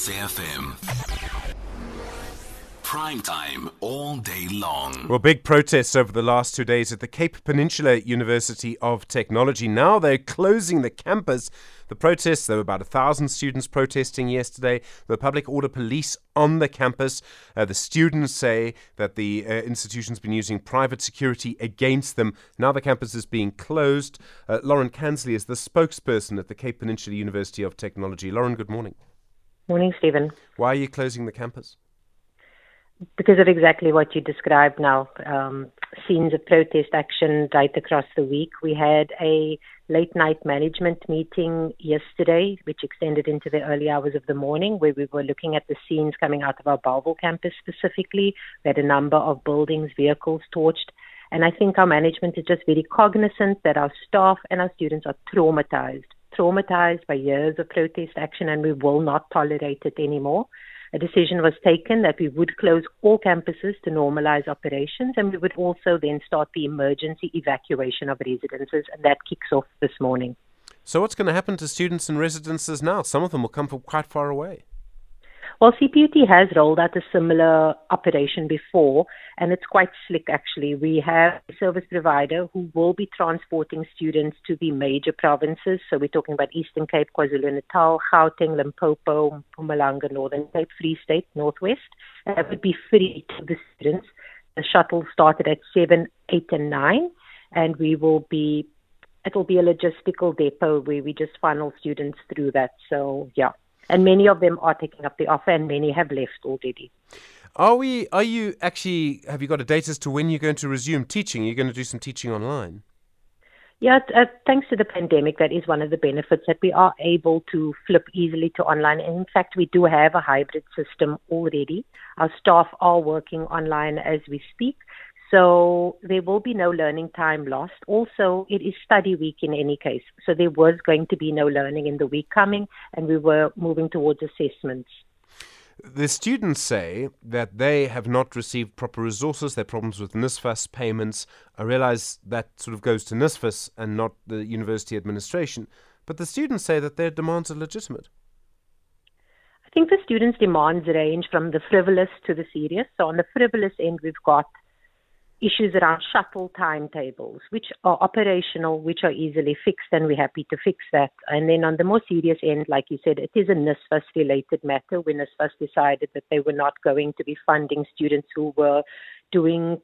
SAFM. Prime time all day long. Well, big protests over the last two days at the Cape Peninsula University of Technology. Now they're closing the campus. The protests, there were about a thousand students protesting yesterday. The public order police on the campus. Uh, the students say that the uh, institution's been using private security against them. Now the campus is being closed. Uh, Lauren Kansley is the spokesperson at the Cape Peninsula University of Technology. Lauren, good morning. Morning, Stephen. Why are you closing the campus? because of exactly what you described now, um, scenes of protest action right across the week. We had a late night management meeting yesterday, which extended into the early hours of the morning, where we were looking at the scenes coming out of our Bellville campus specifically. We had a number of buildings, vehicles torched. And I think our management is just very cognizant that our staff and our students are traumatized, traumatized by years of protest action, and we will not tolerate it anymore a decision was taken that we would close all campuses to normalize operations and we would also then start the emergency evacuation of residences, and that kicks off this morning. So, what's going to happen to students in residences now? Some of them will come from quite far away. Well, CPUT has rolled out a similar operation before, and it's quite slick actually. We have a service provider who will be transporting students to the major provinces. So we're talking about Eastern Cape, KwaZulu Natal, Gauteng, Limpopo, Mpumalanga, Northern Cape, Free State, Northwest. And that would be free to the students. The shuttle started at 7, 8, and 9, and we will be it will be a logistical depot where we just funnel students through that. So yeah and many of them are taking up the offer, and many have left already. Are we? Are you actually? Have you got a date as to when you're going to resume teaching? You're going to do some teaching online. Yeah, uh, thanks to the pandemic, that is one of the benefits that we are able to flip easily to online. And in fact, we do have a hybrid system already. Our staff are working online as we speak. So there will be no learning time lost. Also, it is study week in any case. So there was going to be no learning in the week coming, and we were moving towards assessments. The students say that they have not received proper resources. There are problems with NSFAS payments. I realize that sort of goes to NSFAS and not the university administration. But the students say that their demands are legitimate. I think the students' demands range from the frivolous to the serious. So on the frivolous end, we've got issues around shuttle timetables, which are operational, which are easily fixed, and we're happy to fix that. And then on the more serious end, like you said, it is a NSFAS related matter when NSFAS decided that they were not going to be funding students who were doing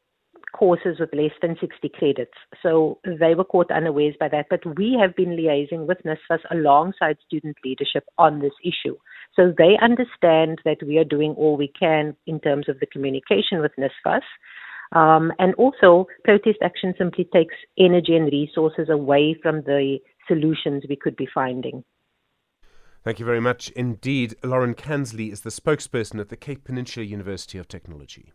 courses with less than 60 credits. So they were caught unawares by that. But we have been liaising with NSFAS alongside student leadership on this issue. So they understand that we are doing all we can in terms of the communication with NSFAS. Um, and also, protest action simply takes energy and resources away from the solutions we could be finding. Thank you very much indeed. Lauren Kansley is the spokesperson at the Cape Peninsula University of Technology.